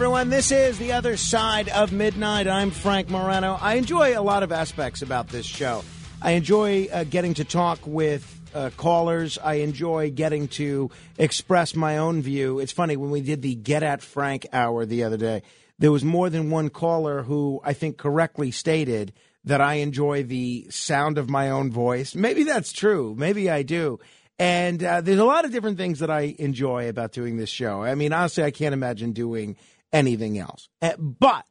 Everyone. This is The Other Side of Midnight. I'm Frank Morano. I enjoy a lot of aspects about this show. I enjoy uh, getting to talk with uh, callers. I enjoy getting to express my own view. It's funny, when we did the Get at Frank hour the other day, there was more than one caller who I think correctly stated that I enjoy the sound of my own voice. Maybe that's true. Maybe I do. And uh, there's a lot of different things that I enjoy about doing this show. I mean, honestly, I can't imagine doing anything else. Uh, but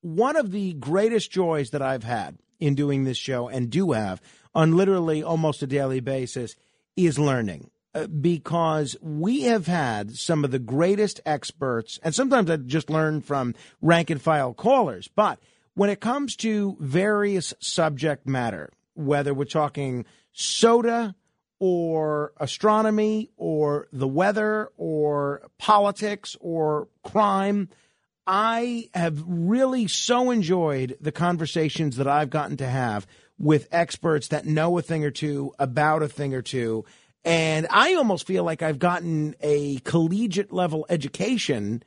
one of the greatest joys that I've had in doing this show and do have on literally almost a daily basis is learning. Uh, because we have had some of the greatest experts, and sometimes I just learn from rank and file callers. But when it comes to various subject matter, whether we're talking soda, or astronomy or the weather or politics or crime. I have really so enjoyed the conversations that I've gotten to have with experts that know a thing or two about a thing or two. And I almost feel like I've gotten a collegiate level education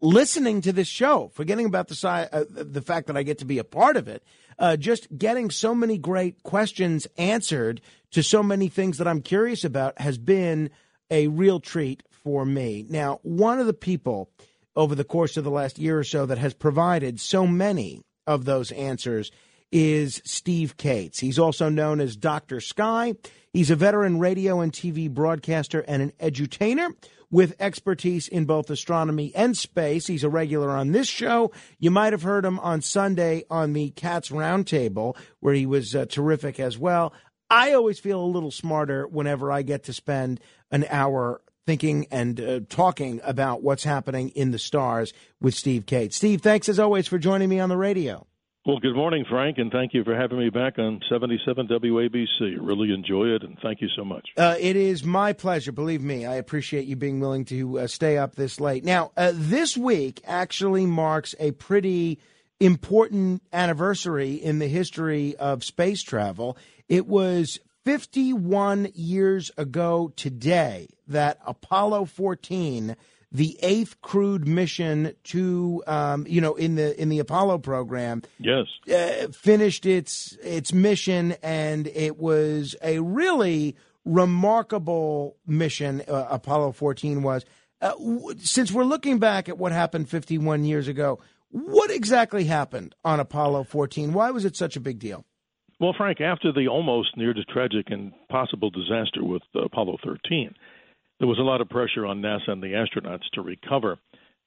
listening to this show, forgetting about the uh, the fact that I get to be a part of it. Uh, just getting so many great questions answered to so many things that I'm curious about has been a real treat for me. Now, one of the people over the course of the last year or so that has provided so many of those answers is Steve Kates. He's also known as Dr. Sky. He's a veteran radio and TV broadcaster and an edutainer with expertise in both astronomy and space. He's a regular on this show. You might have heard him on Sunday on the Cats Roundtable, where he was uh, terrific as well. I always feel a little smarter whenever I get to spend an hour thinking and uh, talking about what's happening in the stars with Steve Kate. Steve, thanks as always for joining me on the radio. Well, good morning, Frank, and thank you for having me back on 77 WABC. Really enjoy it, and thank you so much. Uh, it is my pleasure. Believe me, I appreciate you being willing to uh, stay up this late. Now, uh, this week actually marks a pretty important anniversary in the history of space travel. It was 51 years ago today that Apollo 14, the eighth crewed mission to, um, you know, in the in the Apollo program, yes, uh, finished its its mission, and it was a really remarkable mission. Uh, Apollo 14 was. Uh, w- since we're looking back at what happened 51 years ago, what exactly happened on Apollo 14? Why was it such a big deal? Well, Frank, after the almost near to tragic and possible disaster with Apollo 13, there was a lot of pressure on NASA and the astronauts to recover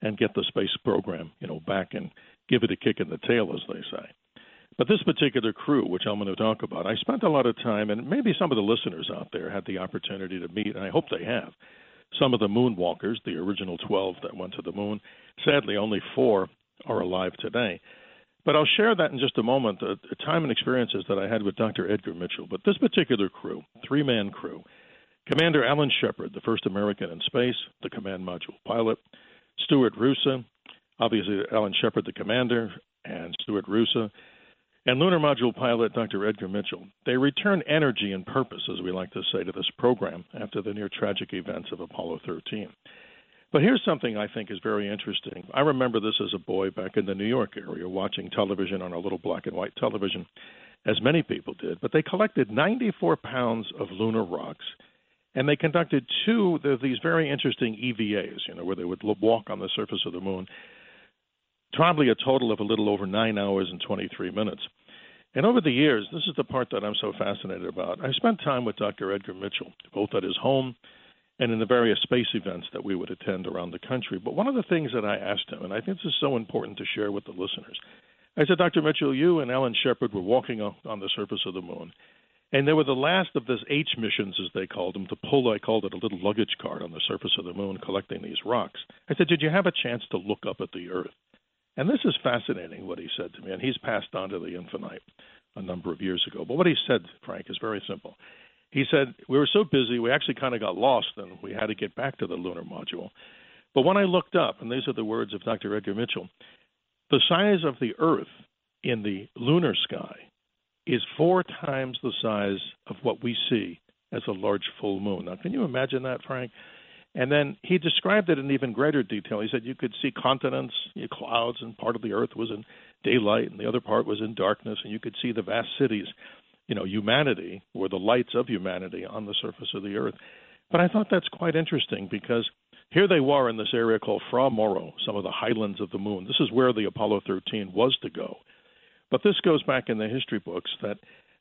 and get the space program, you know, back and give it a kick in the tail, as they say. But this particular crew, which I'm going to talk about, I spent a lot of time, and maybe some of the listeners out there had the opportunity to meet, and I hope they have, some of the moonwalkers, the original 12 that went to the moon. Sadly, only four are alive today. But I'll share that in just a moment, the, time and experiences that I had with Dr. Edgar Mitchell. But this particular crew, three man crew, Commander Alan Shepard, the first American in space, the command module pilot, Stuart Roosa, obviously Alan Shepard, the commander, and Stuart Roosa, and lunar module pilot Dr. Edgar Mitchell. They return energy and purpose, as we like to say, to this program after the near tragic events of Apollo 13. But here's something I think is very interesting. I remember this as a boy back in the New York area watching television on a little black and white television. as many people did, but they collected 94 pounds of lunar rocks. And they conducted two of these very interesting EVAs, you know, where they would walk on the surface of the moon, probably a total of a little over nine hours and 23 minutes. And over the years, this is the part that I'm so fascinated about. I spent time with Dr. Edgar Mitchell, both at his home and in the various space events that we would attend around the country. But one of the things that I asked him, and I think this is so important to share with the listeners, I said, Dr. Mitchell, you and Alan Shepard were walking on the surface of the moon, and they were the last of this H missions, as they called them, to pull, I called it a little luggage cart on the surface of the moon, collecting these rocks. I said, Did you have a chance to look up at the Earth? And this is fascinating what he said to me, and he's passed on to the infinite a number of years ago. But what he said, Frank, is very simple. He said, We were so busy, we actually kind of got lost and we had to get back to the lunar module. But when I looked up, and these are the words of Dr. Edgar Mitchell, the size of the Earth in the lunar sky is four times the size of what we see as a large full moon. Now, can you imagine that, Frank? And then he described it in even greater detail. He said you could see continents, clouds, and part of the Earth was in daylight, and the other part was in darkness, and you could see the vast cities, you know, humanity or the lights of humanity on the surface of the Earth. But I thought that's quite interesting because here they were in this area called Fra Mauro, some of the highlands of the moon. This is where the Apollo 13 was to go. But this goes back in the history books that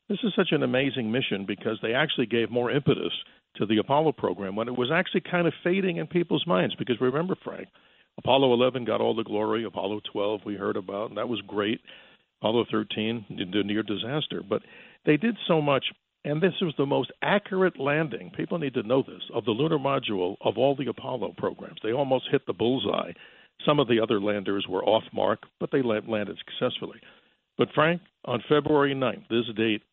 this is such an amazing mission because they actually gave more impetus to the Apollo program when it was actually kind of fading in people's minds. Because remember, Frank, Apollo 11 got all the glory. Apollo 12 we heard about, and that was great. Apollo 13, the near disaster. But they did so much, and this was the most accurate landing. People need to know this of the lunar module of all the Apollo programs. They almost hit the bullseye. Some of the other landers were off mark, but they landed successfully. But Frank, on February 9th, this date,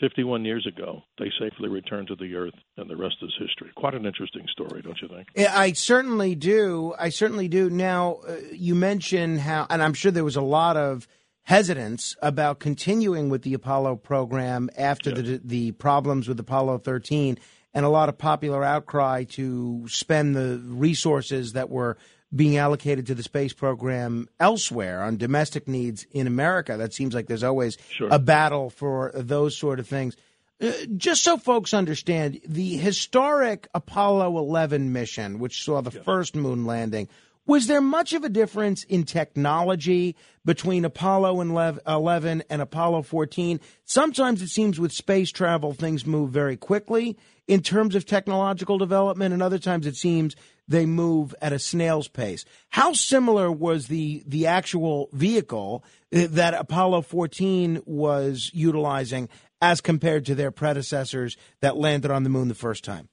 51 years ago, they safely returned to the earth, and the rest is history. Quite an interesting story, don't you think? I certainly do. I certainly do. Now, uh, you mentioned how, and I'm sure there was a lot of hesitance about continuing with the Apollo program after yes. the the problems with Apollo 13, and a lot of popular outcry to spend the resources that were being allocated to the space program elsewhere on domestic needs in America. That seems like there's always sure. a battle for those sort of things. Uh, just so folks understand, the historic Apollo 11 mission, which saw the first moon landing, was there much of a difference in technology between Apollo 11 and Apollo 14? Sometimes it seems with space travel, things move very quickly in terms of technological development, and other times it seems they move at a snail's pace. How similar was the the actual vehicle uh, that Apollo 14 was utilizing as compared to their predecessors that landed on the moon the first time?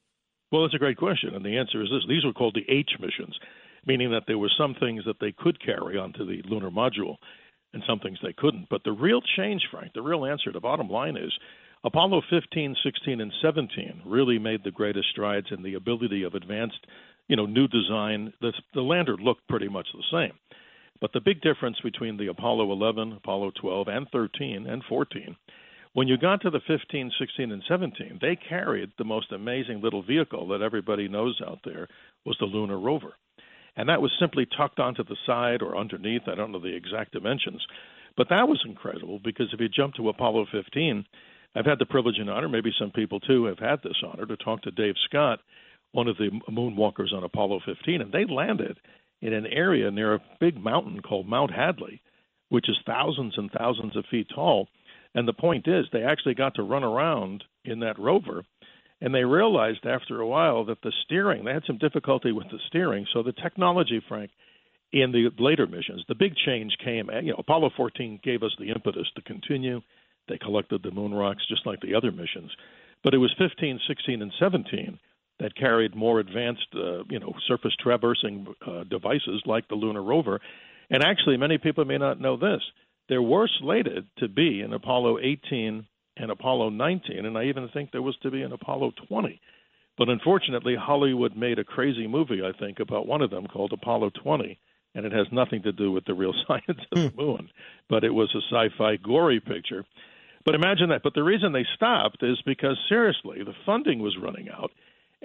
Well, that's a great question, and the answer is this: these were called the H missions, meaning that there were some things that they could carry onto the lunar module, and some things they couldn't. But the real change, Frank, the real answer, the bottom line is. Apollo 15, 16, and 17 really made the greatest strides in the ability of advanced you know, new design. The, the lander looked pretty much the same. But the big difference between the Apollo 11, Apollo 12, and 13 and 14, when you got to the 15, 16, and 17, they carried the most amazing little vehicle that everybody knows out there was the lunar rover. And that was simply tucked onto the side or underneath. I don't know the exact dimensions. But that was incredible because if you jump to Apollo 15, I've had the privilege and honor, maybe some people too have had this honor, to talk to Dave Scott, one of the moonwalkers on Apollo 15, and they landed in an area near a big mountain called Mount Hadley, which is thousands and thousands of feet tall. And the point is, they actually got to run around in that rover, and they realized after a while that the steering, they had some difficulty with the steering. So the technology, Frank, in the later missions, the big change came. You know, Apollo 14 gave us the impetus to continue. They collected the moon rocks just like the other missions. But it was 15, 16, and 17 that carried more advanced, uh, you know, surface traversing uh, devices like the lunar rover. And actually, many people may not know this. There were slated to be an Apollo 18 and Apollo 19, and I even think there was to be an Apollo 20. But unfortunately, Hollywood made a crazy movie, I think, about one of them called Apollo 20, and it has nothing to do with the real science of the hmm. moon, but it was a sci-fi gory picture. But imagine that. But the reason they stopped is because seriously, the funding was running out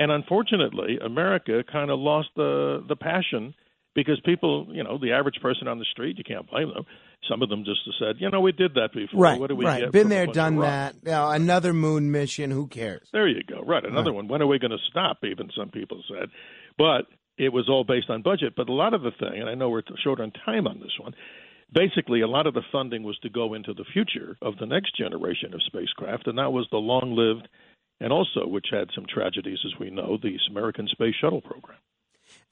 and unfortunately, America kind of lost the the passion because people, you know, the average person on the street, you can't blame them. Some of them just said, you know, we did that before. Right, what do we right. get Been there, done that. know, another moon mission. Who cares? There you go. Right, another Right. one. When are we going to stop? Even some people said, but it was all based on budget. But a lot of the thing, and I know we're short on time on this one. Basically, a lot of the funding was to go into the future of the next generation of spacecraft, and that was the long-lived, and also which had some tragedies, as we know, the American Space Shuttle program.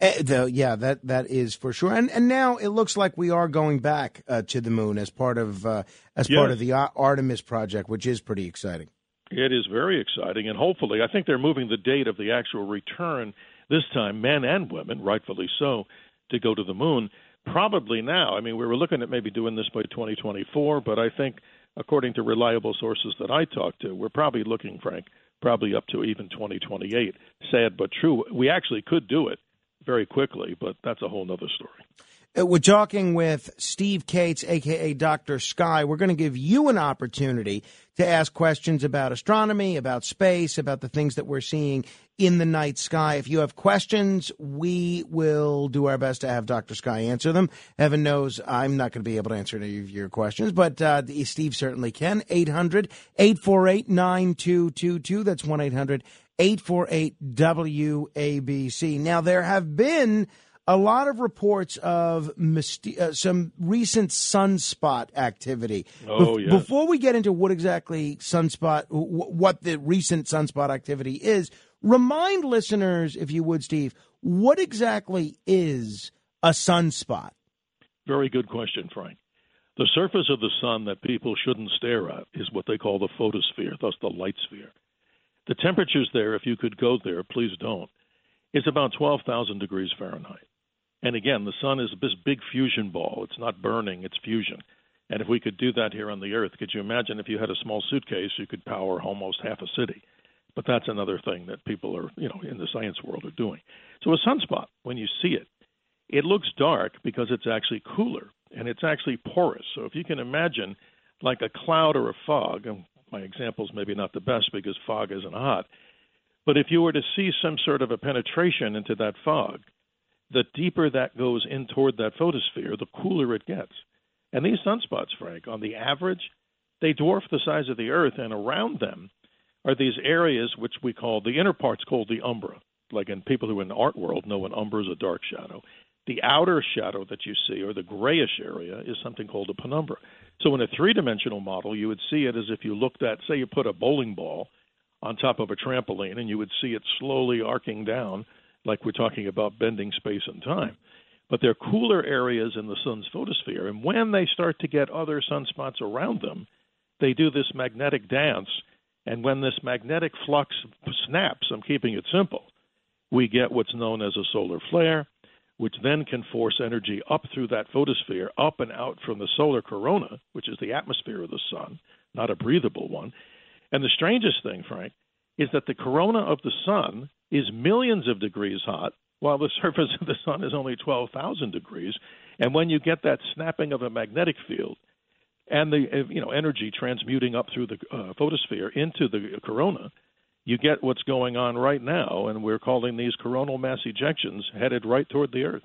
Uh, though, yeah, that that is for sure. And and now it looks like we are going back uh, to the moon as part of uh, as part of the Artemis project, which is pretty exciting. It is very exciting, and hopefully, I think they're moving the date of the actual return this time, men and women, rightfully so, to go to the moon. Probably now. I mean, we were looking at maybe doing this by 2024, but I think, according to reliable sources that I talked to, we're probably looking, Frank, probably up to even 2028. Sad but true. We actually could do it very quickly, but that's a whole other story. Uh, We're talking with Steve Kates, aka Dr. Sky. We're going to give you an opportunity to ask questions about astronomy, about space, about the things that we're seeing in the night sky. If you have questions, we will do our best to have Dr. Sky answer them. Heaven knows I'm not going to be able to answer any of your questions, but uh, Steve certainly can. 800 848 9222. That's 1 800 848 WABC. Now, there have been a lot of reports of myst- uh, some recent sunspot activity. Oh, Bef- yes. Before we get into what exactly sunspot, wh- what the recent sunspot activity is, remind listeners, if you would, Steve, what exactly is a sunspot? Very good question, Frank. The surface of the sun that people shouldn't stare at is what they call the photosphere, thus the light sphere. The temperatures there, if you could go there, please don't, it's about 12,000 degrees Fahrenheit. And again, the sun is this big fusion ball. It's not burning, it's fusion. And if we could do that here on the Earth, could you imagine if you had a small suitcase, you could power almost half a city? But that's another thing that people are, you know, in the science world are doing. So a sunspot, when you see it, it looks dark because it's actually cooler and it's actually porous. So if you can imagine like a cloud or a fog, and my example's maybe not the best because fog isn't hot, but if you were to see some sort of a penetration into that fog, the deeper that goes in toward that photosphere, the cooler it gets. And these sunspots, Frank, on the average, they dwarf the size of the Earth, and around them are these areas which we call the inner part's called the umbra. Like in people who are in the art world know an umbra is a dark shadow. The outer shadow that you see, or the grayish area, is something called a penumbra. So in a three-dimensional model, you would see it as if you looked at, say, you put a bowling ball on top of a trampoline, and you would see it slowly arcing down, like we're talking about bending space and time. But they're cooler areas in the sun's photosphere, and when they start to get other sunspots around them, they do this magnetic dance. And when this magnetic flux snaps, I'm keeping it simple, we get what's known as a solar flare, which then can force energy up through that photosphere, up and out from the solar corona, which is the atmosphere of the sun, not a breathable one. And the strangest thing, Frank, is that the corona of the sun is millions of degrees hot, while the surface of the sun is only 12,000 degrees. And when you get that snapping of a magnetic field and the uh, you know energy transmuting up through the uh, photosphere into the corona, you get what's going on right now, and we're calling these coronal mass ejections headed right toward the Earth.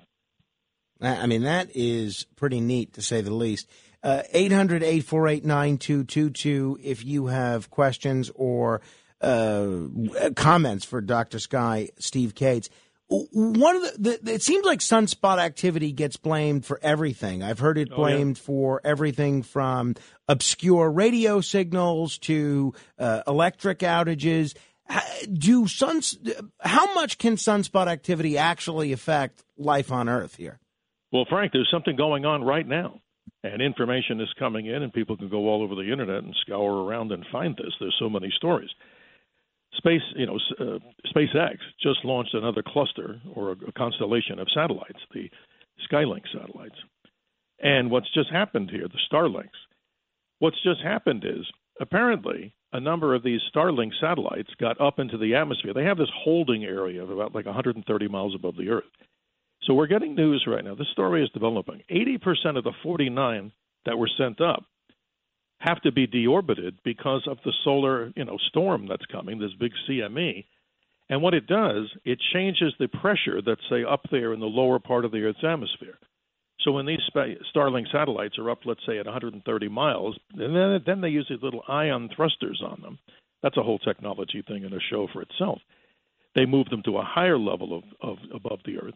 I mean, that is pretty neat to say the least. Uh, 800 848 9222 if you have questions or uh, comments for Dr. Sky, Steve Kates. One of the, the, it seems like sunspot activity gets blamed for everything. I've heard it Oh, yeah. blamed for everything from obscure radio signals to uh, electric outages. Do suns? How much can sunspot activity actually affect life on Earth here? Well, Frank, there's something going on right now, and information is coming in, and people can go all over the internet and scour around and find this. There's so many stories. Space, you know, uh, SpaceX just launched another cluster or a constellation of satellites, the Skylink satellites. And what's just happened here, the Starlinks, what's just happened is apparently a number of these Starlink satellites got up into the atmosphere. They have this holding area of about like 130 miles above the Earth. So we're getting news right now. This story is developing. 80% of the 49 that were sent up have to be deorbited because of the solar, you know, storm that's coming, this big CME. And what it does, it changes the pressure that's, say, up there in the lower part of the Earth's atmosphere. So when these Starlink satellites are up, let's say, at 130 miles, and then, then they use these little ion thrusters on them. That's a whole technology thing and a show for itself. They move them to a higher level of, of above the Earth.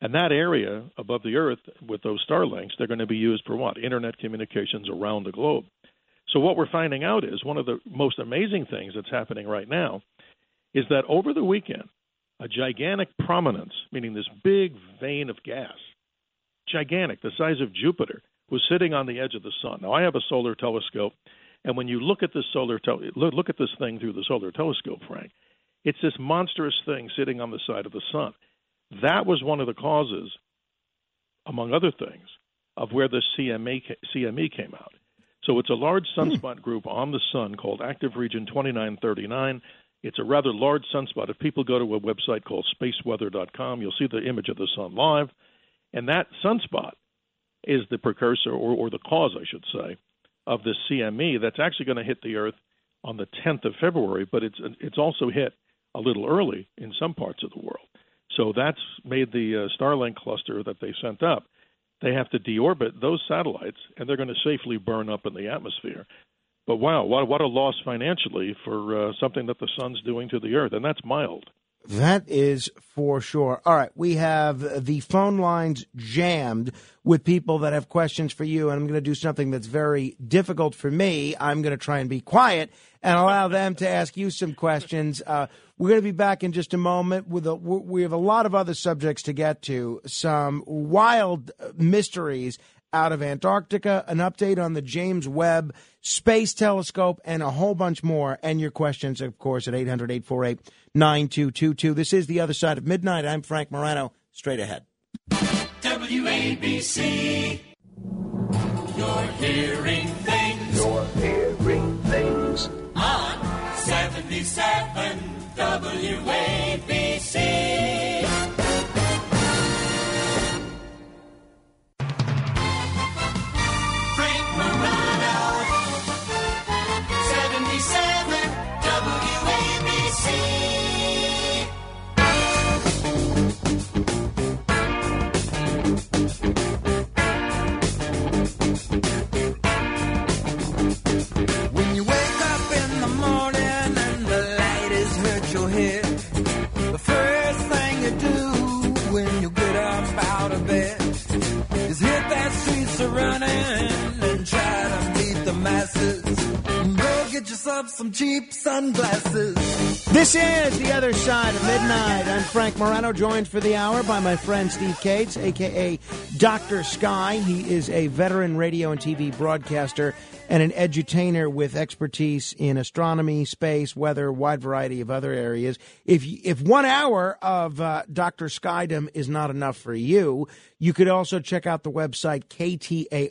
And that area above the Earth with those Starlinks, they're going to be used for what? Internet communications around the globe. So what we're finding out is one of the most amazing things that's happening right now is that over the weekend, a gigantic prominence, meaning this big vein of gas, gigantic, the size of Jupiter, was sitting on the edge of the sun. Now I have a solar telescope, and when you look at this solar tel- look at this thing through the solar telescope, Frank, it's this monstrous thing sitting on the side of the sun. That was one of the causes, among other things, of where the CME, CME came out. So it's a large hmm. sunspot group on the sun called Active Region 2939. It's a rather large sunspot. If people go to a website called spaceweather.com, you'll see the image of the sun live. And that sunspot is the precursor, or, or the cause, I should say, of this CME that's actually going to hit the Earth on the 10th of February, but it's it's also hit a little early in some parts of the world. So that's made the uh, Starlink cluster that they sent up. They have to deorbit those satellites, and they're going to safely burn up in the atmosphere. But wow, what, what a loss financially for uh, something that the sun's doing to the Earth, and that's mild. That is for sure. All right, we have the phone lines jammed with people that have questions for you, and I'm going to do something that's very difficult for me. I'm going to try and be quiet and allow them to ask you some questions. Uh, we're going to be back in just a moment. With a, we have a lot of other subjects to get to, some wild mysteries out of Antarctica, an update on the James Webb Space Telescope, and a whole bunch more. And your questions, of course, at 800 848 9222. This is The Other Side of Midnight. I'm Frank Morano. Straight ahead. WABC. You're hearing things. You're hearing things. On 77 WABC. Some cheap sunglasses. This is The Other Side of Midnight. I'm Frank Morano, joined for the hour by my friend Steve Kates, a.k.a. Dr. Sky. He is a veteran radio and TV broadcaster and an edutainer with expertise in astronomy, space, weather, wide variety of other areas. If if one hour of uh, Dr. Skydom is not enough for you, you could also check out the website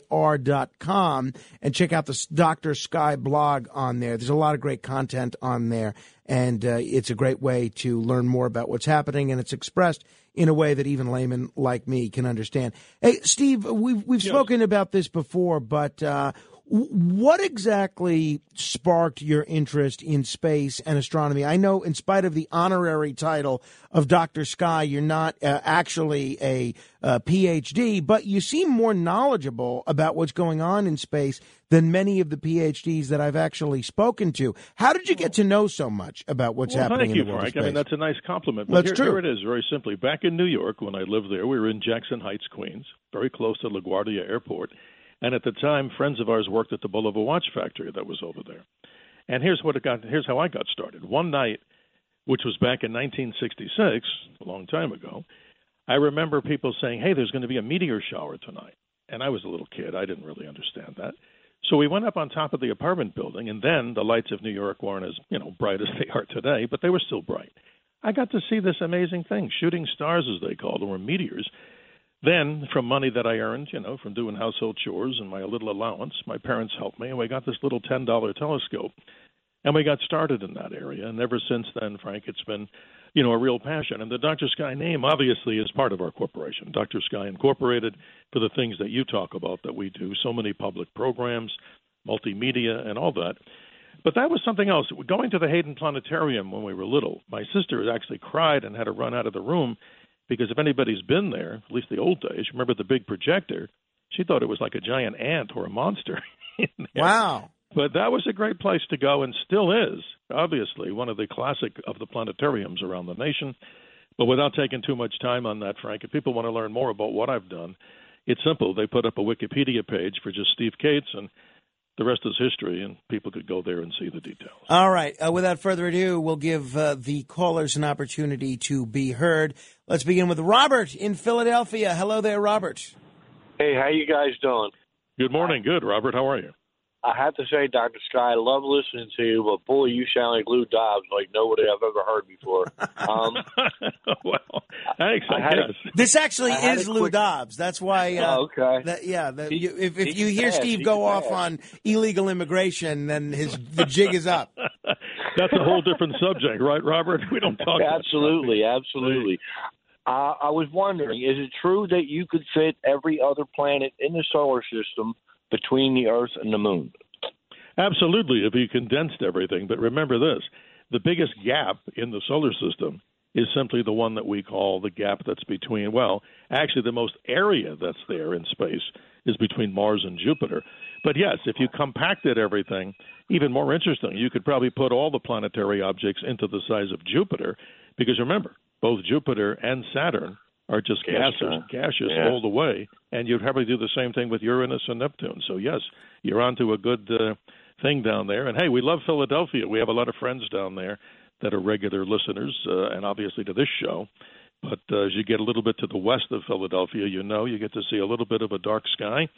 ktar.com and check out the Dr. Sky blog on there. There's a lot of great content on there, and uh, it's a great way to learn more about what's happening, and it's expressed in a way that even laymen like me can understand. Hey, Steve, we've we've yes. spoken about this before, but uh, what exactly sparked your interest in space and astronomy? I know, in spite of the honorary title of Dr. Sky, you're not uh, actually a, a, PhD, but you seem more knowledgeable about what's going on in space than many of the PhDs that I've actually spoken to. How did you get to know so much about what's well, happening thank you, in the world Frank. of space? I mean, that's a nice compliment. But that's here, true. Here it is, very simply. Back in New York, when I lived there, we were in Jackson Heights, Queens, very close to LaGuardia Airport and at the time, friends of ours worked at the Bulova watch factory that was over there. And here's what it got. Here's how I got started. One night, which was back in 1966, a long time ago, I remember people saying, "Hey, there's going to be a meteor shower tonight." And I was a little kid. I didn't really understand that. So we went up on top of the apartment building, and then the lights of New York weren't as you know bright as they are today, but they were still bright. I got to see this amazing thing, shooting stars as they called them, or meteors, then, from money that I earned, you know, from doing household chores and my little allowance, my parents helped me, and we got this little $10 telescope. And we got started in that area. And ever since then, Frank, it's been, you know, a real passion. And the Dr. Sky name obviously is part of our corporation, Dr. Sky Incorporated, for the things that you talk about that we do, so many public programs, multimedia, and all that. But that was something else. Going to the Hayden Planetarium when we were little, my sister actually cried and had to run out of the room because if anybody's been there, at least the old days, remember the big projector? She thought it was like a giant ant or a monster. Wow. But that was a great place to go and still is, obviously, one of the classic of the planetariums around the nation. But without taking too much time on that, Frank, if people want to learn more about what I've done, it's simple. They put up a Wikipedia page for just Steve Kates, and the rest is history, and people could go there and see the details. All right. Uh, without further ado, we'll give uh, the callers an opportunity to be heard. Let's begin with Robert in Philadelphia. Hello there, Robert. Hey, how you guys doing? Good morning. Good, Robert. How are you? I have to say, Dr. Sky, I love listening to you, but boy, you sound like Lou Dobbs, like nobody I've ever heard before. Um, well, thanks. I, I had a- This actually I is a Lou quick- Dobbs. That's why. Uh, Oh, okay. that- yeah. that- He- you, if if you hear pass, Steve he go off pass. on illegal immigration, then his the jig is up. That's a whole different subject, right, Robert? We don't talk. about absolutely, absolutely. Uh, I was wondering, is it true that you could fit every other planet in the solar system between the Earth and the Moon? Absolutely, if you condensed everything. But remember this the biggest gap in the solar system is simply the one that we call the gap that's between, well, actually, the most area that's there in space is between Mars and Jupiter. But yes, if you compacted everything, even more interesting, you could probably put all the planetary objects into the size of Jupiter, because remember, both Jupiter and Saturn are just Gas gases, gaseous Yeah. all the way, and you'd probably do the same thing with Uranus and Neptune. So yes, you're onto a good uh, thing down there. And hey, we love Philadelphia. We have a lot of friends down there that are regular listeners, uh, and obviously to this show. But uh, as you get a little bit to the west of Philadelphia, you know you get to see a little bit of a dark sky,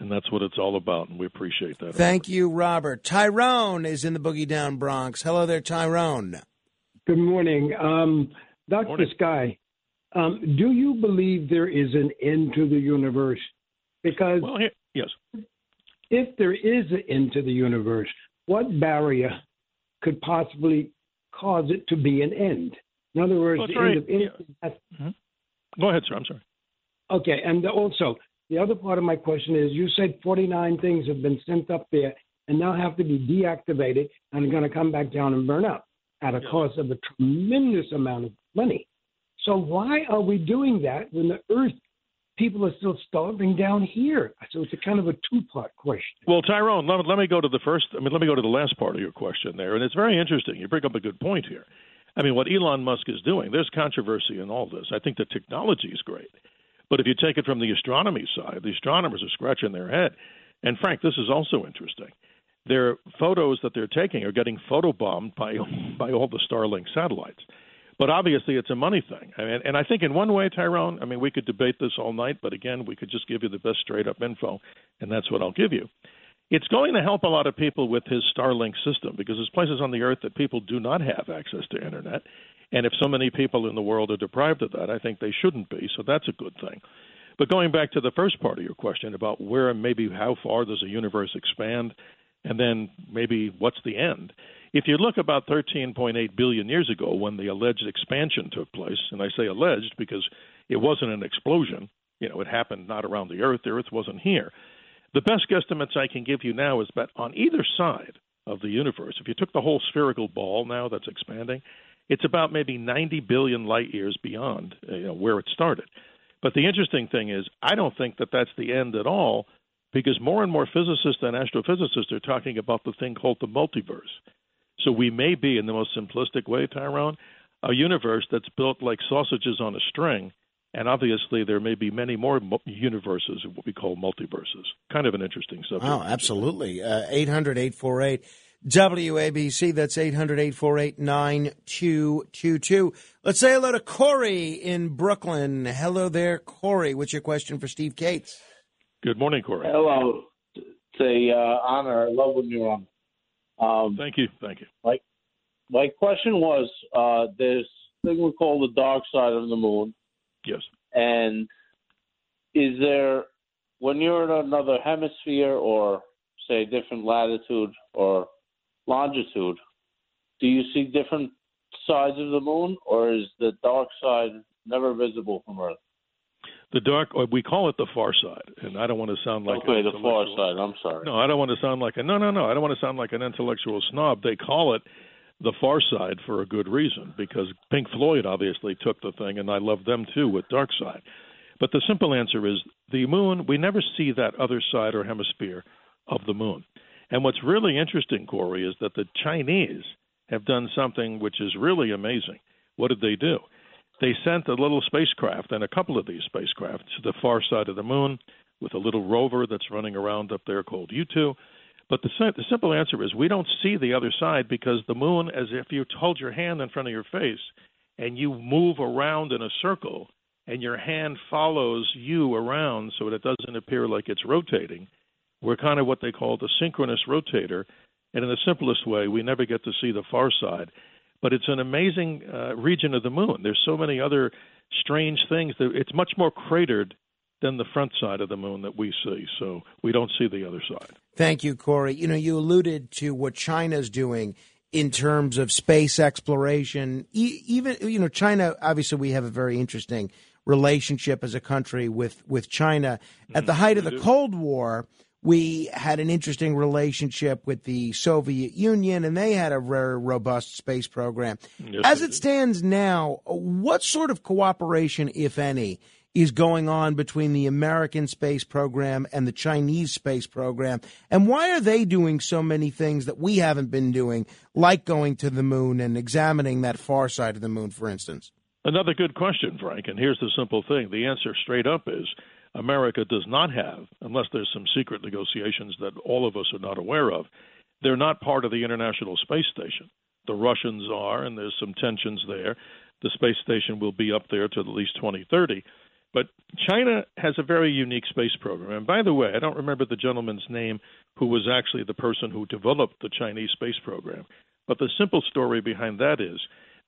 and that's what it's all about. And we appreciate that. Thank you, Robert. Tyrone is in the Boogie Down Bronx. Hello there, Tyrone. Good morning. Um, Dr. Morning. Sky, um, do you believe there is an end to the universe? Because Well, here, yes. if there is an end to the universe, what barrier could possibly cause it to be an end? In other words, Well, the very- end of anything has- Go ahead, sir. I'm sorry. Okay, and also the other part of my question is: you said 49 things have been sent up there and now have to be deactivated and are going to come back down and burn up at a Yes. cost of a tremendous amount of money. So why are we doing that when the Earth people are still starving down here? So it's a kind of a two-part question. Well, Tyrone, let, let me go to the first. I mean, let me go to the last part of your question there, and it's very interesting. You bring up a good point here. I mean, what Elon Musk is doing, there's controversy in all this. I think the technology is great, but if you take it from the astronomy side, the astronomers are scratching their head. And Frank, this is also interesting. Their photos that they're taking are getting photobombed by by all the Starlink satellites. But obviously, it's a money thing. I mean, and I think in one way, Tyrone, I mean, we could debate this all night, but again, we could just give you the best straight up info, and that's what I'll give you. It's going to help a lot of people with his Starlink system because there's places on the earth that people do not have access to internet. And if so many people in the world are deprived of that, I think they shouldn't be. So that's a good thing. But going back to the first part of your question about where and maybe how far does a universe expand, and then maybe what's the end? If you look about 13.8 billion years ago when the alleged expansion took place, and I say alleged because it wasn't an explosion, you know, it happened not around the Earth, the Earth wasn't here. The best guesstimates I can give you now is that on either side of the universe, if you took the whole spherical ball now that's expanding, it's about maybe 90 billion light years beyond uh, you know, where it started. But the interesting thing is, I don't think that that's the end at all because more and more physicists and astrophysicists are talking about the thing called the multiverse. So we may be, in the most simplistic way, Tyrone, a universe that's built like sausages on a string, and obviously there may be many more mu- universes, what we call multiverses. Kind of an interesting subject. Oh, absolutely. Uh, 800 848 WABC. That's 800 848 9222. Let's say hello to Corey in Brooklyn. Hello there, Corey. What's your question for Steve Kates? Good morning, Corey. Hello. It's a uh, honor. I love when you're on. Um, Thank you. Thank you. my my question was uh, this thing we call the dark side of the moon, Yes. and is there when you're in another hemisphere or say different latitude or longitude, do you see different sides of the moon, or is the dark side never visible from Earth? The dark, or we call it the far side, and I don't want to sound like okay, the far side. I'm sorry. No, I don't want to sound like a no, no, no. I don't want to sound like an intellectual snob. They call it the far side for a good reason because Pink Floyd obviously took the thing, and I love them too with Dark Side. But the simple answer is the moon. We never see that other side or hemisphere of the moon. And what's really interesting, Corey, is that the Chinese have done something which is really amazing. What did they do? They sent a little spacecraft and a couple of these spacecraft to the far side of the moon with a little rover that's running around up there called Yutu. But the, the simple answer is we don't see the other side because the moon, as if you hold your hand in front of your face and you move around in a circle and your hand follows you around so that it doesn't appear like it's rotating, we're kind of what they call the synchronous rotator. And in the simplest way, we never get to see the far side. But it's an amazing uh, region of the moon. There's so many other strange things that it's much more cratered than the front side of the moon that we see. So we don't see the other side. Thank you, Corey. You know, you alluded to what China's doing in terms of space exploration. E- even, you know, China, obviously, we have a very interesting relationship as a country with, with China. At the height of the Cold War, we had an interesting relationship with the Soviet Union, and they had a very robust space program. Yes, As it stands now, what sort of cooperation, if any, is going on between the American space program and the Chinese space program? And why are they doing so many things that we haven't been doing, like going to the moon and examining that far side of the moon, for instance? Another good question, Frank. And here's the simple thing the answer straight up is America does not have, unless there's some secret negotiations that all of us are not aware of, they're not part of the International Space Station. The Russians are, and there's some tensions there. The space station will be up there to at least 2030. But China has a very unique space program. And by the way, I don't remember the gentleman's name who was actually the person who developed the Chinese space program. But the simple story behind that is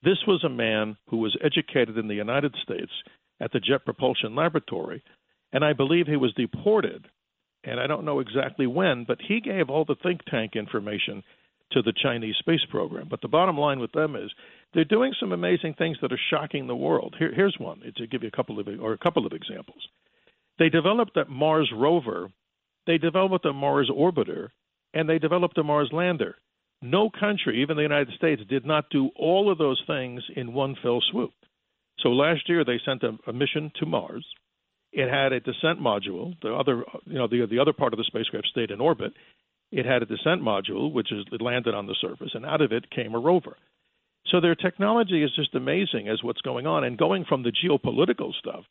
this was a man who was educated in the United States at the Jet Propulsion Laboratory, and I believe he was deported. And I don't know exactly when, but he gave all the think tank information to the Chinese space program. But the bottom line with them is they're doing some amazing things that are shocking the world. Here, here's one to give you a couple of or a couple of examples. They developed that Mars rover, they developed a Mars orbiter, and they developed a Mars lander. No country, even the United States, did not do all of those things in one fell swoop. So last year they sent a, a mission to Mars. It had a descent module. The other, you know, the the other part of the spacecraft stayed in orbit. It had a descent module, which is it landed on the surface, and out of it came a rover. So their technology is just amazing as what's going on. And going from the geopolitical stuff,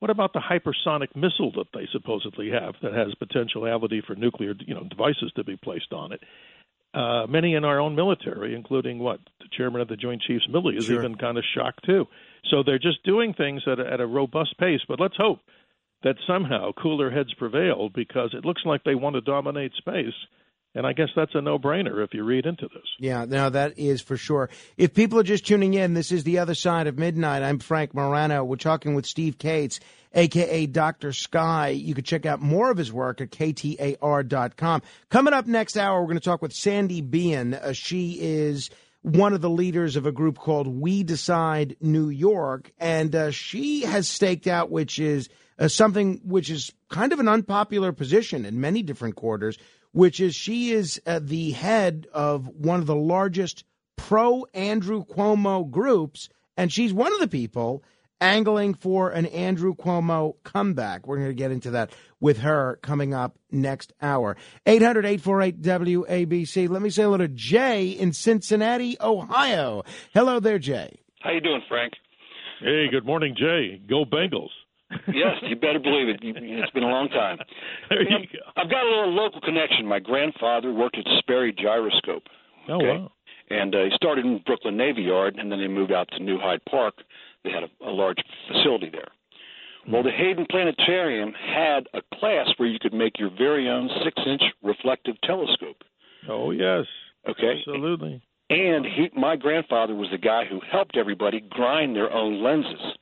what about the hypersonic missile that they supposedly have that has potentiality for nuclear, you know, devices to be placed on it? Uh, many in our own military, including what the chairman of the Joint Chiefs, Milley, is Sure. even kind of shocked too. So they're just doing things at a, at a robust pace. But let's hope that somehow cooler heads prevail because it looks like they want to dominate space. And I guess that's a no brainer if you read into this. Yeah, no, that is for sure. If people are just tuning in, this is the other side of midnight. I'm Frank Morano. We're talking with Steve Kates, aka Dr. Sky. You can check out more of his work at ktar.com. Coming up next hour, we're going to talk with Sandy Bean. Uh, she is one of the leaders of a group called We Decide New York, and uh, she has staked out, which is uh, something which is kind of an unpopular position in many different quarters, which is she is uh, the head of one of the largest pro Andrew Cuomo groups, and she's one of the people angling for an Andrew Cuomo comeback. We're going to get into that with her coming up next hour. 800 848 WABC. Let me say hello to Jay in Cincinnati, Ohio. Hello there, Jay. How you doing, Frank? Hey, good morning, Jay. Go Bengals. yes, you better believe it. It's been a long time. There you go. I've got a little local connection. My grandfather worked at Sperry Gyroscope. Oh, wow. And uh, he started in Brooklyn Navy Yard, and then he moved out to New Hyde Park. They had a, a large facility there. Well, the Hayden Planetarium had a class where you could make your very own six-inch reflective telescope. Oh, yes. Okay. Absolutely. And he, my grandfather was the guy who helped everybody grind their own lenses.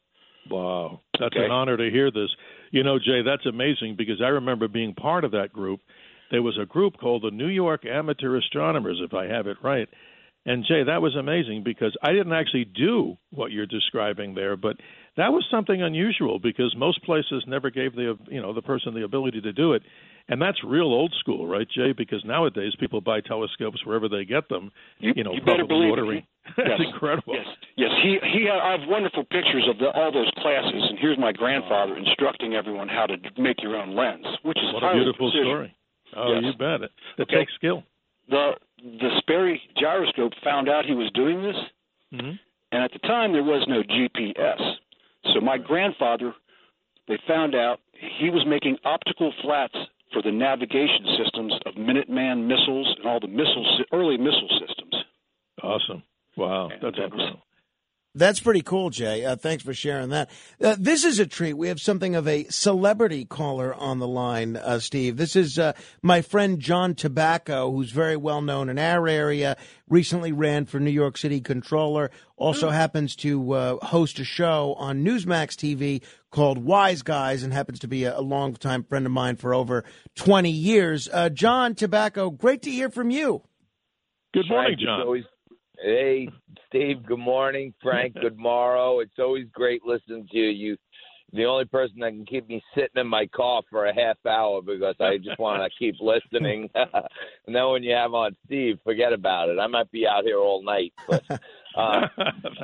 Wow. That's Okay. an honor to hear this. You know, Jay, that's amazing because I remember being part of that group. There was a group called the New York Amateur Astronomers, if I have it right. And Jay, that was amazing because I didn't actually do what you're describing there, but that was something unusual because most places never gave the you know the person the ability to do it. And that's real old school, right, Jay? Because nowadays people buy telescopes wherever they get them. You, you know, you better believe ordering. it. That's Yes. incredible. Yes, yes. He he. Had, I have wonderful pictures of the, all those classes, and here's my grandfather instructing everyone how to make your own lens, which is What a beautiful precision. story. Oh, Yes. you bet it. It Okay. takes skill. The the Sperry gyroscope found out he was doing this, hmm and at the time there was no GPS. So my grandfather, they found out he was making optical flats for the navigation systems of Minuteman missiles and all the missile early missile systems. Awesome. Wow, And that's incredible. That's pretty cool, Jay. Uh, thanks for sharing that. Uh, this is a treat. We have something of a celebrity caller on the line, uh, Steve. This is uh, my friend John Tabacco, who's very well known in our area. Recently ran for New York City Comptroller. Also happens to uh, host a show on Newsmax TV called Wise Guys, and happens to be a, a longtime friend of mine for over twenty years. Uh, John Tabacco, great to hear from you. Good morning, Frank, it's John. always- hey, Steve. Good morning, Frank. good morrow. It's always great listening to you. You, the only person that can keep me sitting in my car for a half hour because I just want to keep listening. and then when you have on Steve, forget about it. I might be out here all night, but uh,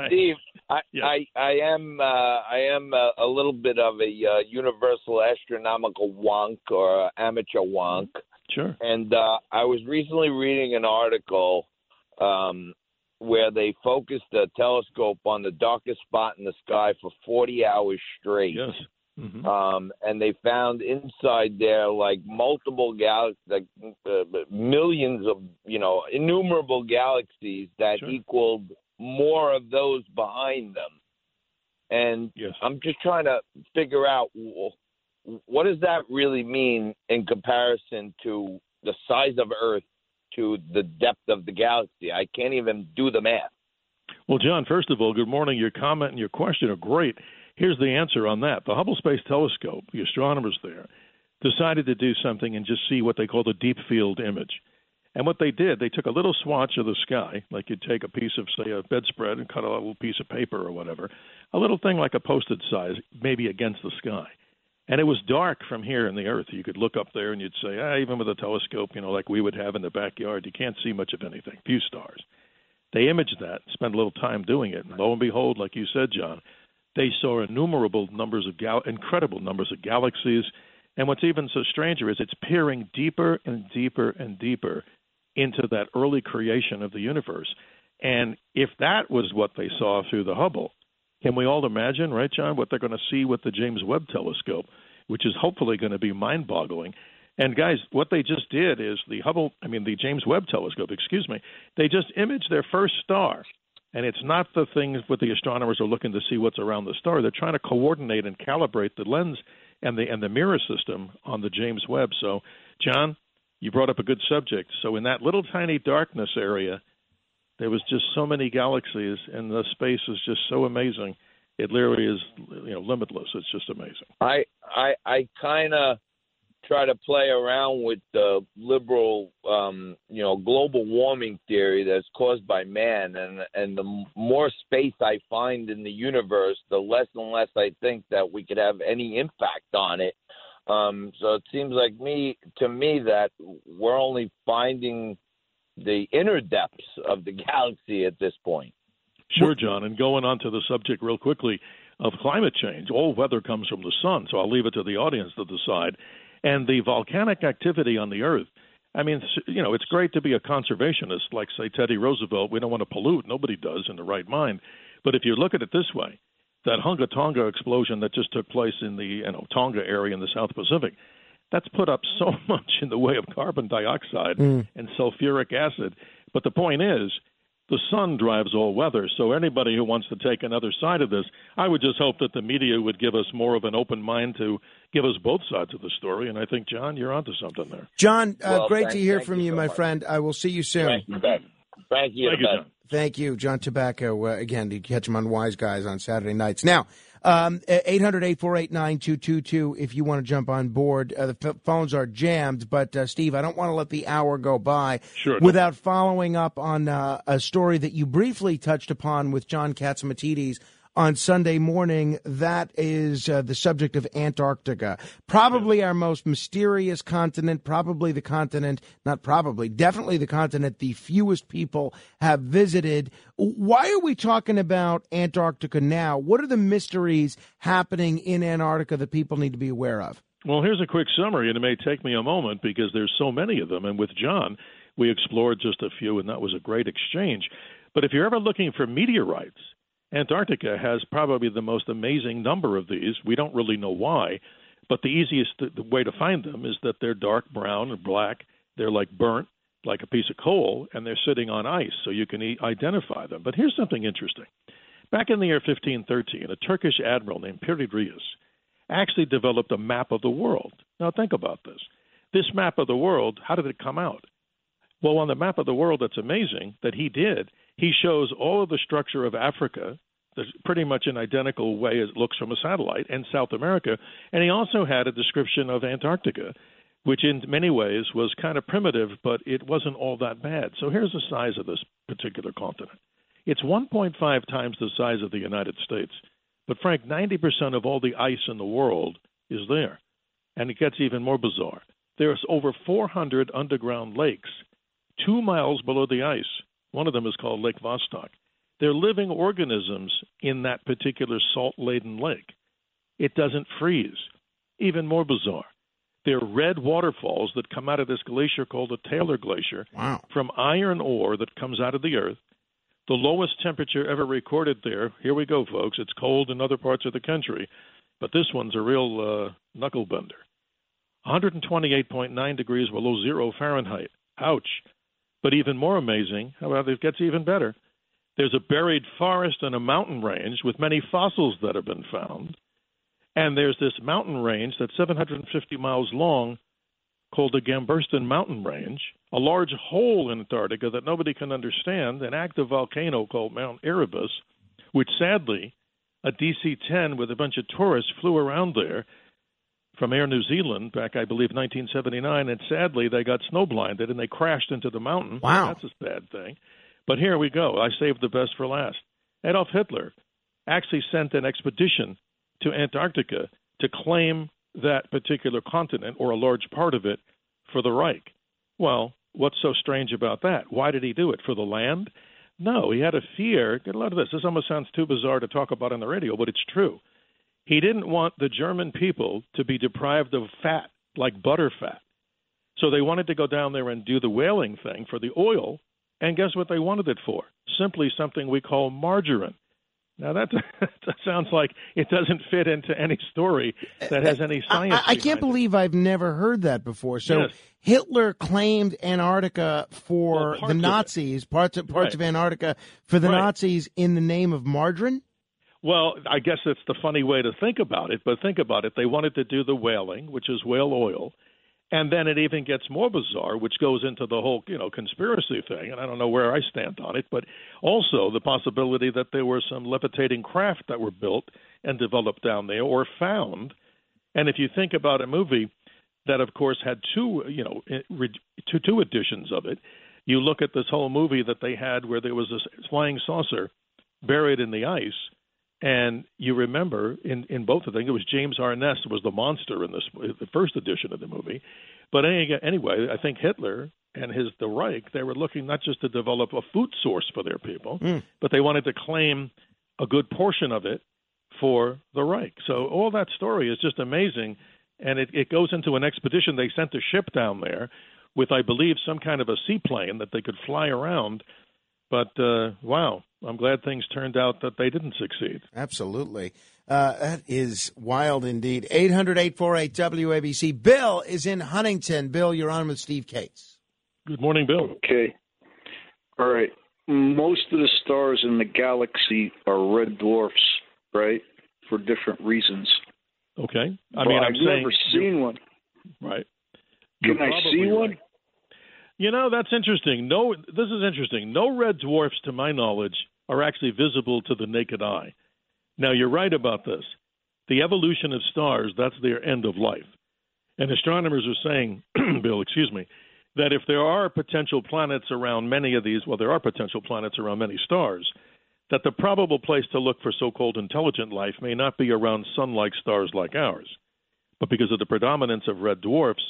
Steve, I, Yes. I I am uh, I am a, a little bit of a uh, universal astronomical wonk or amateur wonk. Sure. And uh, I was recently reading an article um, where they focused a telescope on the darkest spot in the sky for 40 hours straight. Yes. hmm Um, and they found inside there like multiple galaxies, like uh, millions of you know innumerable galaxies that Sure. equaled more of those behind them. And Yes. I'm just trying to figure out wh- what does that really mean in comparison to the size of Earth to the depth of the galaxy. I can't even do the math. Well, John, first of all, good morning. Your comment and your question are great. Here's the answer on that. The Hubble Space Telescope, the astronomers there, decided to do something and just see what they call the deep field image. And what they did, they took a little swatch of the sky, like you'd take a piece of, say, a bedspread and cut a little piece of paper or whatever, a little thing like a postage size, maybe against the sky. And it was dark from here in the Earth. You could look up there and you'd say, ah, even with a telescope, you know, like we would have in the backyard, you can't see much of anything, few stars. They imaged that, spent a little time doing it, and lo and behold, like you said, John, they saw innumerable numbers of gal- incredible numbers of galaxies. And what's even so stranger is it's peering deeper and deeper and deeper into that early creation of the universe. And if that was what they saw through the Hubble, can we all imagine, right, John, what they're going to see with the James Webb telescope, which is hopefully going to be mind boggling? And guys, what they just did is the Hubble, I mean, the James Webb telescope, excuse me, they just imaged their first star. And it's not the things what the astronomers are looking to see what's around the star. They're trying to coordinate and calibrate the lens and the and the mirror system on the James Webb. So, John, you brought up a good subject. So in that little tiny darkness area, there was just so many galaxies, and the space is just so amazing. It literally is, you know, limitless. It's just amazing. I I I kind of try to play around with the liberal, um, you know, global warming theory that's caused by man, and and the more space I find in the universe, the less and less I think that we could have any impact on it. Um, so it seems like me to me that we're only finding the inner depths of the galaxy at this point. Sure, John. And going on to the subject real quickly of climate change, all weather comes from the sun, so I'll leave it to the audience to decide. And the volcanic activity on the Earth, I mean, you know, it's great to be a conservationist like, say, Teddy Roosevelt. We don't want to pollute. Nobody does in the right mind. But if you look at it this way, that Hunga Tonga explosion that just took place in the you know, Tonga area in the South Pacific, that's put up so much in the way of carbon dioxide Mm. and sulfuric acid. But the point is, the sun drives all weather. So anybody who wants to take another side of this, I would just hope that the media would give us more of an open mind to give us both sides of the story. And I think, John, you're onto something there. John, uh, Well, great thank- to hear from you you, so my much. friend. I will see you soon. Thank you, Ben. Thank you, Thank you, John. Thank you, John Tabacco. Uh, again, you catch him on Wise Guys on Saturday nights. Now, Um, 800 848 9222 if you want to jump on board. Uh, the f- phones are jammed, but uh, Steve, I don't want to let the hour go by Sure. without following up on uh, a story that you briefly touched upon with John Catsimatidis on Sunday morning. That is uh, the subject of Antarctica. Probably our most mysterious continent, probably the continent, not probably, definitely the continent the fewest people have visited. Why are we talking about Antarctica now? What are the mysteries happening in Antarctica that people need to be aware of? Well, here's a quick summary, and it may take me a moment because there's so many of them. And with John, we explored just a few, and that was a great exchange. But if you're ever looking for meteorites, Antarctica has probably the most amazing number of these. We don't really know why, but the easiest way to find them is that they're dark brown or black. They're like burnt, like a piece of coal, and they're sitting on ice, so you can identify them. But here's something interesting. Back in the year 1513, a Turkish admiral named Piri Reis actually developed a map of the world. Now, think about this. This map of the world, how did it come out? Well, on the map of the world, that's amazing that he did. He shows all of the structure of Africa, pretty much an identical way it looks from a satellite, and South America. And he also had a description of Antarctica, which in many ways was kind of primitive, but it wasn't all that bad. So here's the size of this particular continent it's 1.5 times the size of the United States. But, Frank, 90% of all the ice in the world is there. And it gets even more bizarre. There's over 400 underground lakes two miles below the ice. One of them is called Lake Vostok. They're living organisms in that particular salt laden lake. It doesn't freeze. Even more bizarre. There are red waterfalls that come out of this glacier called the Taylor Glacier wow. from iron ore that comes out of the earth. The lowest temperature ever recorded there. Here we go, folks. It's cold in other parts of the country, but this one's a real uh, knuckle bender. 128.9 degrees below zero Fahrenheit. Ouch. But even more amazing, however, it gets even better. There's a buried forest and a mountain range with many fossils that have been found. And there's this mountain range that's 750 miles long called the Gamburtsev Mountain Range, a large hole in Antarctica that nobody can understand, an active volcano called Mount Erebus, which sadly, a DC 10 with a bunch of tourists flew around there from Air New Zealand back, I believe, 1979, and sadly they got snow blinded and they crashed into the mountain. Wow. That's a sad thing. But here we go. I saved the best for last. Adolf Hitler actually sent an expedition to Antarctica to claim that particular continent or a large part of it for the Reich. Well, what's so strange about that? Why did he do it? For the land? No, he had a fear. Get a lot of this. This almost sounds too bizarre to talk about on the radio, but it's true. He didn't want the German people to be deprived of fat, like butter fat. So they wanted to go down there and do the whaling thing for the oil. And guess what they wanted it for? Simply something we call margarine. Now that, that sounds like it doesn't fit into any story that has any science. I, I can't it. believe I've never heard that before. So Yes. Hitler claimed Antarctica for Well, the. Nazis, parts of parts Right. of Antarctica for the Right. Nazis in the name of margarine. Well, I guess that's the funny way to think about it, but think about it. They wanted to do the whaling, which is whale oil, and then it even gets more bizarre, which goes into the whole, you know, conspiracy thing, and I don't know where I stand on it, but also the possibility that there were some levitating craft that were built and developed down there or found. And if you think about a movie that of course had two, you know, eh, two two editions of it, you look at this whole movie that they had where there was this flying saucer buried in the ice and you remember in in both of them, it was James Arness that was the monster in this the first edition of the movie. But anyway, I think Hitler and his the Reich they were looking not just to develop a food source for their people, Mm. but they wanted to claim a good portion of it for the Reich. So all that story is just amazing, and it, it goes into an expedition. They sent a ship down there with, I believe, some kind of a seaplane that they could fly around. But uh, wow, I'm glad things turned out that they didn't succeed. Absolutely. Uh, that is wild indeed. 800 848 WABC. Bill is in Huntington. Bill, you're on with Steve Kates. Good morning, Bill. Okay. All right. Most of the stars in the galaxy are red dwarfs, right? For different reasons. Okay. I But mean, I'm I've never seen one. right. Can You're I probably see one? You know, that's interesting. No, this is interesting. No red dwarfs, to my knowledge, are actually visible to the naked eye. Now, you're right about this. The evolution of stars, that's their end of life. And astronomers are saying, Bill, excuse me, that if there are potential planets around many of these, well, there are potential planets around many stars, that the probable place to look for so called intelligent life may not be around sun like stars like ours. But because of the predominance of red dwarfs,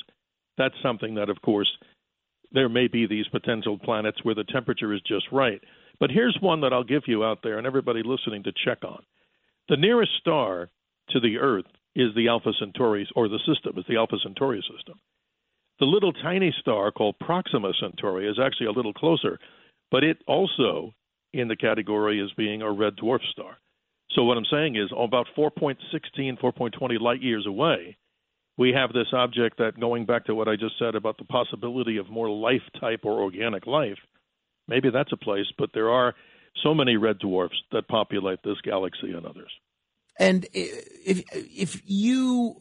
that's something that, of course, there may be these potential planets where the temperature is just right. But here's one that I'll give you out there and everybody listening to check on. The nearest star to the Earth is the Alpha Centauri, or the system is the Alpha Centauri system. The little tiny star called Proxima Centauri is actually a little closer, but it also in the category as being a red dwarf star. So what I'm saying is about 4.16, 4.20 light years away, we have this object that going back to what I just said about the possibility of more life type or organic life, maybe that's a place, but there are so many red dwarfs that populate this galaxy and others. And if if you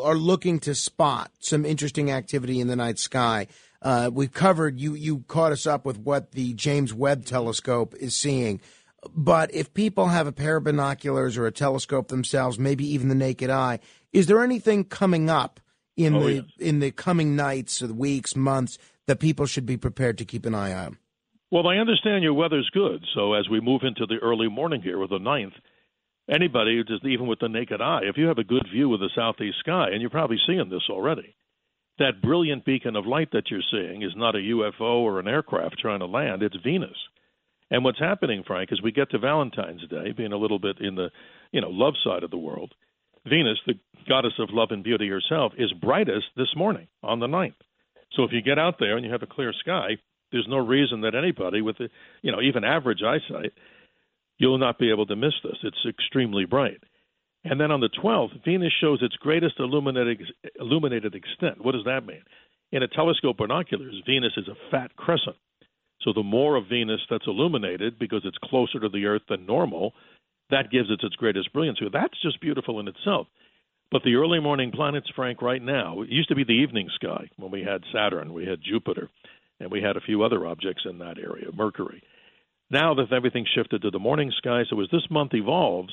are looking to spot some interesting activity in the night sky, uh, we've covered you. You caught us up with what the James Webb Telescope is seeing. But if people have a pair of binoculars or a telescope themselves, maybe even the naked eye, is there anything coming up in Oh, the yes. in the coming nights or weeks, months that people should be prepared to keep an eye on? Well, I understand your weather's good. So as we move into the early morning here, or the ninth, anybody, just even with the naked eye, if you have a good view of the southeast sky, and you're probably seeing this already, that brilliant beacon of light that you're seeing is not a UFO or an aircraft trying to land; it's Venus. And what's happening, Frank, as we get to Valentine's Day, being a little bit in the, you know, love side of the world, Venus, the goddess of love and beauty herself, is brightest this morning on the ninth. So if you get out there and you have a clear sky, there's no reason that anybody with, a, you know, even average eyesight, you'll not be able to miss this. It's extremely bright. And then on the 12th, Venus shows its greatest illuminated, illuminated extent. What does that mean? In a telescope binoculars, Venus is a fat crescent. So the more of Venus that's illuminated because it's closer to the Earth than normal, that gives it its greatest brilliance. That's just beautiful in itself. But the early morning planets, Frank, right now, it used to be the evening sky when we had Saturn, we had Jupiter, and we had a few other objects in that area, Mercury. Now that everything's shifted to the morning sky, so as this month evolves,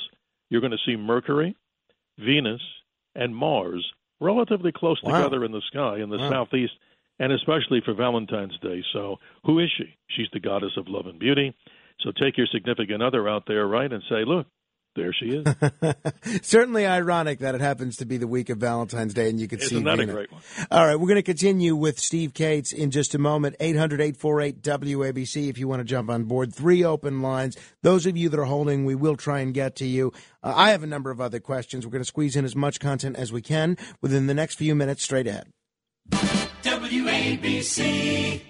you're going to see Mercury, Venus, and Mars relatively close Wow. together in the sky in the Wow. southeast, and especially for Valentine's Day. So, who is she? She's the goddess of love and beauty. So, take your significant other out there, right, and say, look, there she is. Certainly ironic that it happens to be the week of Valentine's Day and you could see Isn't that a great one? All right, we're going to continue with Steve Kates in just a moment. 800 848 WABC if you want to jump on board. Three open lines. Those of you that are holding, we will try and get to you. Uh, I have a number of other questions. We're going to squeeze in as much content as we can within the next few minutes straight ahead. WABC.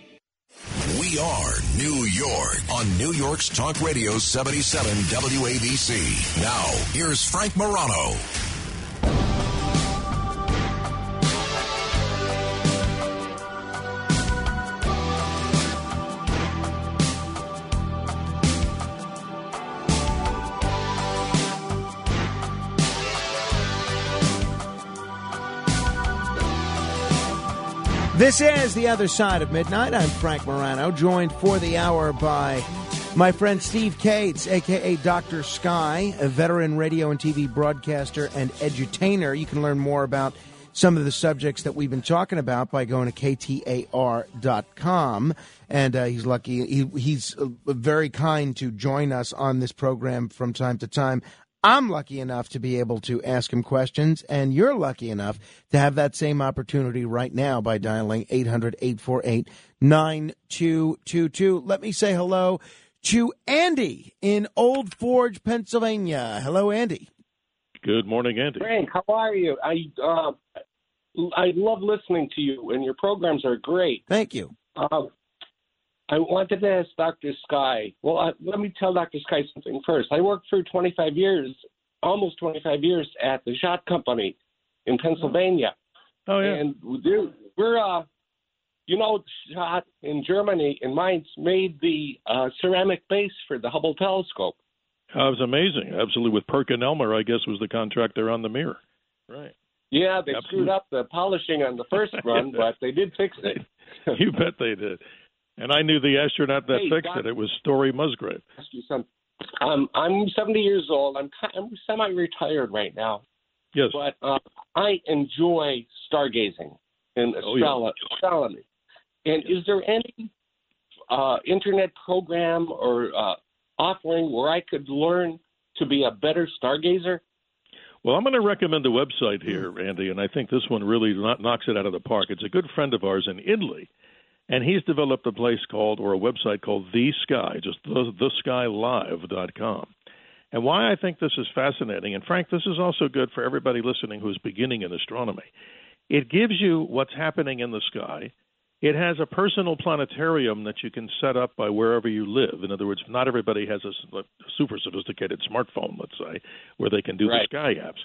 We are New York on New York's Talk Radio 77 WABC. Now, here's Frank Morano. This is The Other Side of Midnight. I'm Frank Morano, joined for the hour by my friend Steve Kates, aka Dr. Sky, a veteran radio and TV broadcaster and edutainer. You can learn more about some of the subjects that we've been talking about by going to ktar.com. And uh, he's lucky, he, he's uh, very kind to join us on this program from time to time. I'm lucky enough to be able to ask him questions, and you're lucky enough to have that same opportunity right now by dialing 800 848 9222. Let me say hello to Andy in Old Forge, Pennsylvania. Hello, Andy. Good morning, Andy. Frank, how are you? I uh, I love listening to you, and your programs are great. Thank you. Uh, I wanted to ask Dr. Sky. Well, uh, let me tell Dr. Sky something first. I worked for 25 years, almost 25 years, at the Schott Company in Pennsylvania. Oh yeah. And we're, we're uh, you know, Schott in Germany in Mainz made the uh, ceramic base for the Hubble telescope. That was amazing. Absolutely. With Perkin-Elmer, I guess, was the contractor on the mirror. Right. Yeah, they Absolutely. screwed up the polishing on the first run, but they did fix it. you bet they did. And I knew the astronaut that Hey, fixed Doc- it. It was Story Musgrave. ask you some. Um, I'm 70 years old. I'm I'm semi-retired right now. Yes. But uh, I enjoy stargazing and Oh, yeah. astro-. And is there any uh, internet program or uh, offering where I could learn to be a better stargazer? Well, I'm going to recommend a website here, Andy, and I think this one really knocks it out of the park. It's a good friend of ours in Italy, and he's developed a place called or a website called The Sky, just the, theskylive.com. And why I think this is fascinating, and Frank, this is also good for everybody listening who's beginning in astronomy. It gives you what's happening in the sky. It has a personal planetarium that you can set up by wherever you live. In other words, not everybody has a super sophisticated smartphone, let's say, where they can do Right. the sky apps.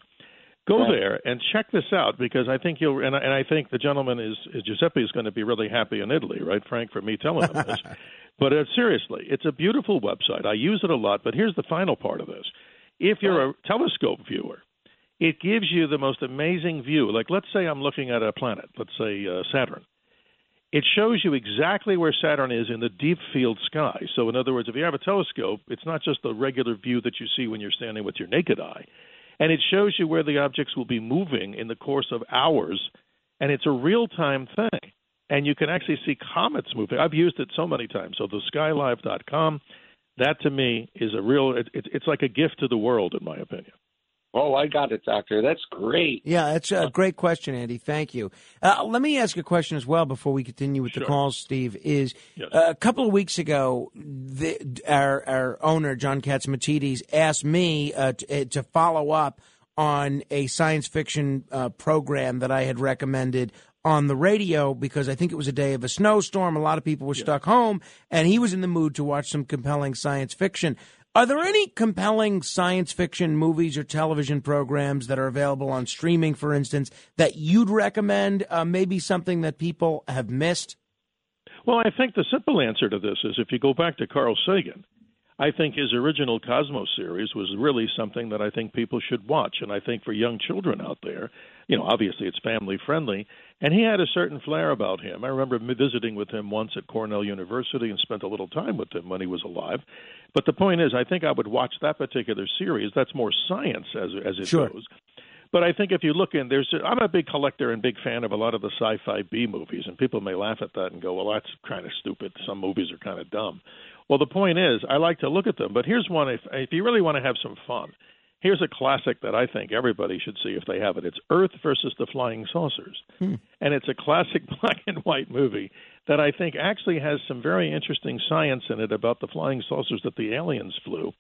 Go Right. there and check this out because I think you'll and I, and I think the gentleman is, is Giuseppe is going to be really happy in Italy, right, Frank, for me telling him this. but uh, seriously, it's a beautiful website. I use it a lot. But here's the final part of this: if you're a telescope viewer, it gives you the most amazing view. Like, let's say I'm looking at a planet, let's say uh, Saturn. It shows you exactly where Saturn is in the deep field sky. So, in other words, if you have a telescope, it's not just the regular view that you see when you're standing with your naked eye. And it shows you where the objects will be moving in the course of hours. And it's a real time thing. And you can actually see comets moving. I've used it so many times. So, the skylive.com, that to me is a real, it, it, it's like a gift to the world, in my opinion. Oh, I got it, Doctor. That's great. Yeah, that's a great question, Andy. Thank you. Uh, let me ask a question as well before we continue with the calls, Steve. Is Yes. uh, a couple of weeks ago, the, our our owner John Catsimatidis asked me uh, to, uh, to follow up on a science fiction uh, program that I had recommended on the radio because I think it was a day of a snowstorm. A lot of people were stuck home, and he was in the mood to watch some compelling science fiction. Are there any compelling science fiction movies or television programs that are available on streaming, for instance, that you'd recommend? Uh, maybe something that people have missed? Well, I think the simple answer to this is if you go back to Carl Sagan, I think his original Cosmos series was really something that I think people should watch. And I think for young children out there, you know, obviously it's family friendly. And he had a certain flair about him. I remember visiting with him once at Cornell University and spent a little time with him when he was alive. But the point is, I think I would watch that particular series. That's more science as as it Sure. goes. But I think if you look in, there's I'm a big collector and big fan of a lot of the sci-fi B movies, and people may laugh at that and go, "Well, that's kind of stupid. Some movies are kind of dumb." Well, the point is, I like to look at them. But here's one: if if you really want to have some fun, here's a classic that I think everybody should see if they have it. It's Earth versus the Flying Saucers, and it's a classic black and white movie that I think actually has some very interesting science in it about the flying saucers that the aliens flew.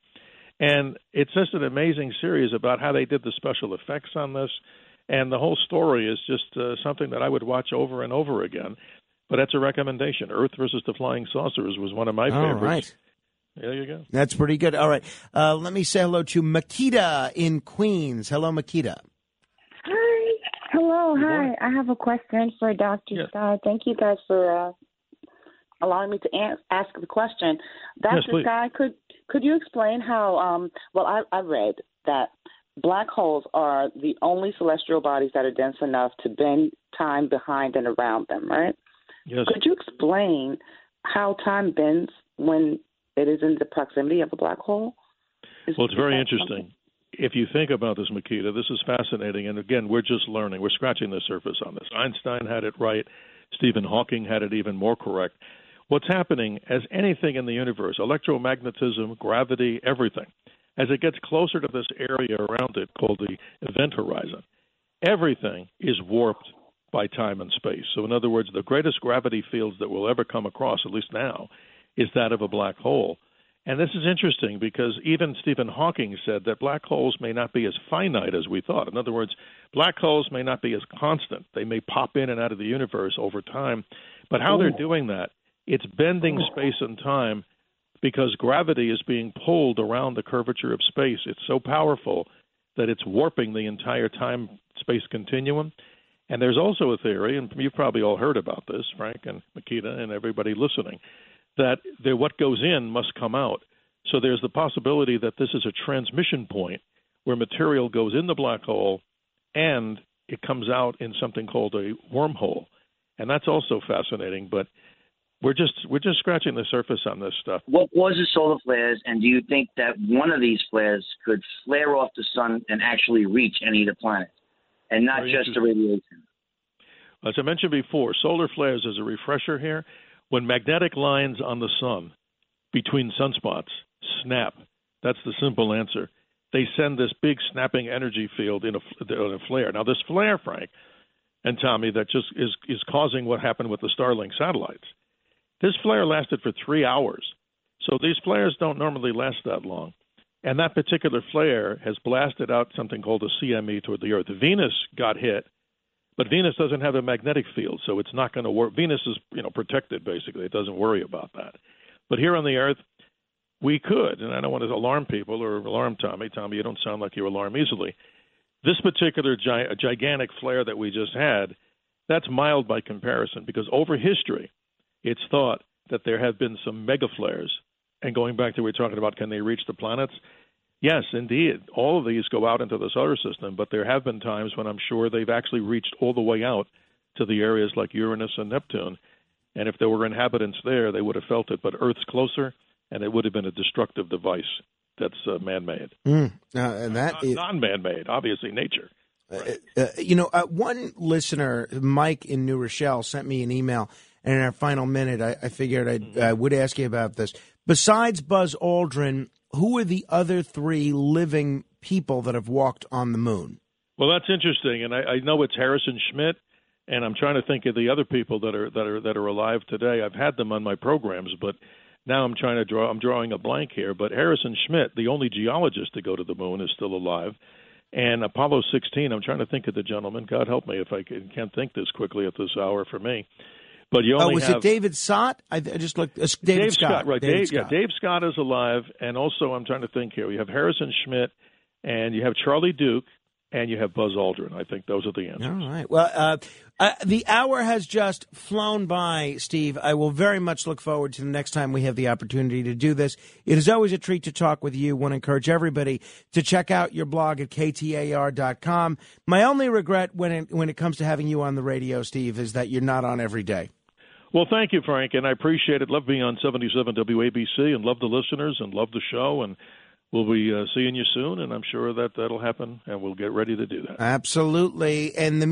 And it's just an amazing series about how they did the special effects on this. And the whole story is just uh, something that I would watch over and over again. But that's a recommendation. Earth versus the Flying Saucers was one of my All favorites. right. There you go. That's pretty good. All right. Uh, let me say hello to Makita in Queens. Hello, Makita. Hi. Hello. Hi. I have a question for Dr. Yes. Scott. Thank you guys for uh, allowing me to an- ask the question. Dr. Yes, please. Scott, could could you explain how? Um, well, I, I read that black holes are the only celestial bodies that are dense enough to bend time behind and around them. Right? Yes. Could you explain how time bends when it is in the proximity of a black hole? Is- Well, it's very interesting. something- If you think about this, Makita, this is fascinating. And again, we're just learning. We're scratching the surface on this. Einstein had it right. Stephen Hawking had it even more correct. What's happening, as anything in the universe, electromagnetism, gravity, everything, as it gets closer to this area around it called the event horizon, everything is warped by time and space. So, in other words, the greatest gravity fields that we'll ever come across, at least now, is that of a black hole. And this is interesting because even Stephen Hawking said that black holes may not be as finite as we thought. In other words, black holes may not be as constant. They may pop in and out of the universe over time. But how they're doing that, it's bending space and time because gravity is being pulled around the curvature of space. It's so powerful that it's warping the entire time space continuum. And there's also a theory, and you've probably all heard about this, Frank and Makita and everybody listening, that what goes in must come out. So there's the possibility that this is a transmission point where material goes in the black hole and it comes out in something called a wormhole. And that's also fascinating. But we're just we're just scratching the surface on this stuff. What causes solar flares, and do you think that one of these flares could flare off the sun and actually reach any of the planets, and not Very just the radiation? As I mentioned before, solar flares, is a refresher here, when magnetic lines on the sun between sunspots snap, that's the simple answer. They send this big snapping energy field in a, in a flare. Now, this flare, Frank and Tommy, that just is, is causing what happened with the Starlink satellites. This flare lasted for three hours. So these flares don't normally last that long. And that particular flare has blasted out something called a CME toward the Earth. Venus got hit but Venus doesn't have a magnetic field, so it's not going to work. Venus is, you know, protected basically; it doesn't worry about that. But here on the Earth, we could, and I don't want to alarm people or alarm Tommy. Tommy, you don't sound like you alarm easily. This particular gi- gigantic flare that we just had, that's mild by comparison because over history, it's thought that there have been some mega flares. And going back to what we we're talking about, can they reach the planets? Yes, indeed. All of these go out into the solar system, but there have been times when I'm sure they've actually reached all the way out to the areas like Uranus and Neptune. And if there were inhabitants there, they would have felt it. But Earth's closer, and it would have been a destructive device that's uh, man made. Mm, uh, and that Not, is- non man made, obviously, nature. Uh, you know, uh, one listener, Mike in New Rochelle, sent me an email, and in our final minute, I, I figured I'd, I would ask you about this. Besides Buzz Aldrin, who are the other three living people that have walked on the moon? Well, that's interesting, and I, I know it's Harrison Schmitt, and I'm trying to think of the other people that are that are that are alive today. I've had them on my programs, but now I'm trying to draw. I'm drawing a blank here. But Harrison Schmitt, the only geologist to go to the moon, is still alive. And Apollo 16, I'm trying to think of the gentleman. God help me if I can, can't think this quickly at this hour for me. But you Oh, only was have it David Scott? I, I just looked. Uh, David, Scott, right? David Dave, Scott. Yeah, Dave Scott is alive, and also I'm trying to think here. You have Harrison Schmitt, and you have Charlie Duke, and you have Buzz Aldrin. I think those are the answers. All right. Well, uh, uh, the hour has just flown by, Steve. I will very much look forward to the next time we have the opportunity to do this. It is always a treat to talk with you. Want to encourage everybody to check out your blog at ktar.com. My only regret when it, when it comes to having you on the radio, Steve, is that you're not on every day. Well, thank you, Frank, and I appreciate it. Love being on 77 WABC, and love the listeners, and love the show, and we'll be uh, seeing you soon. And I'm sure that that'll happen, and we'll get ready to do that. Absolutely. And the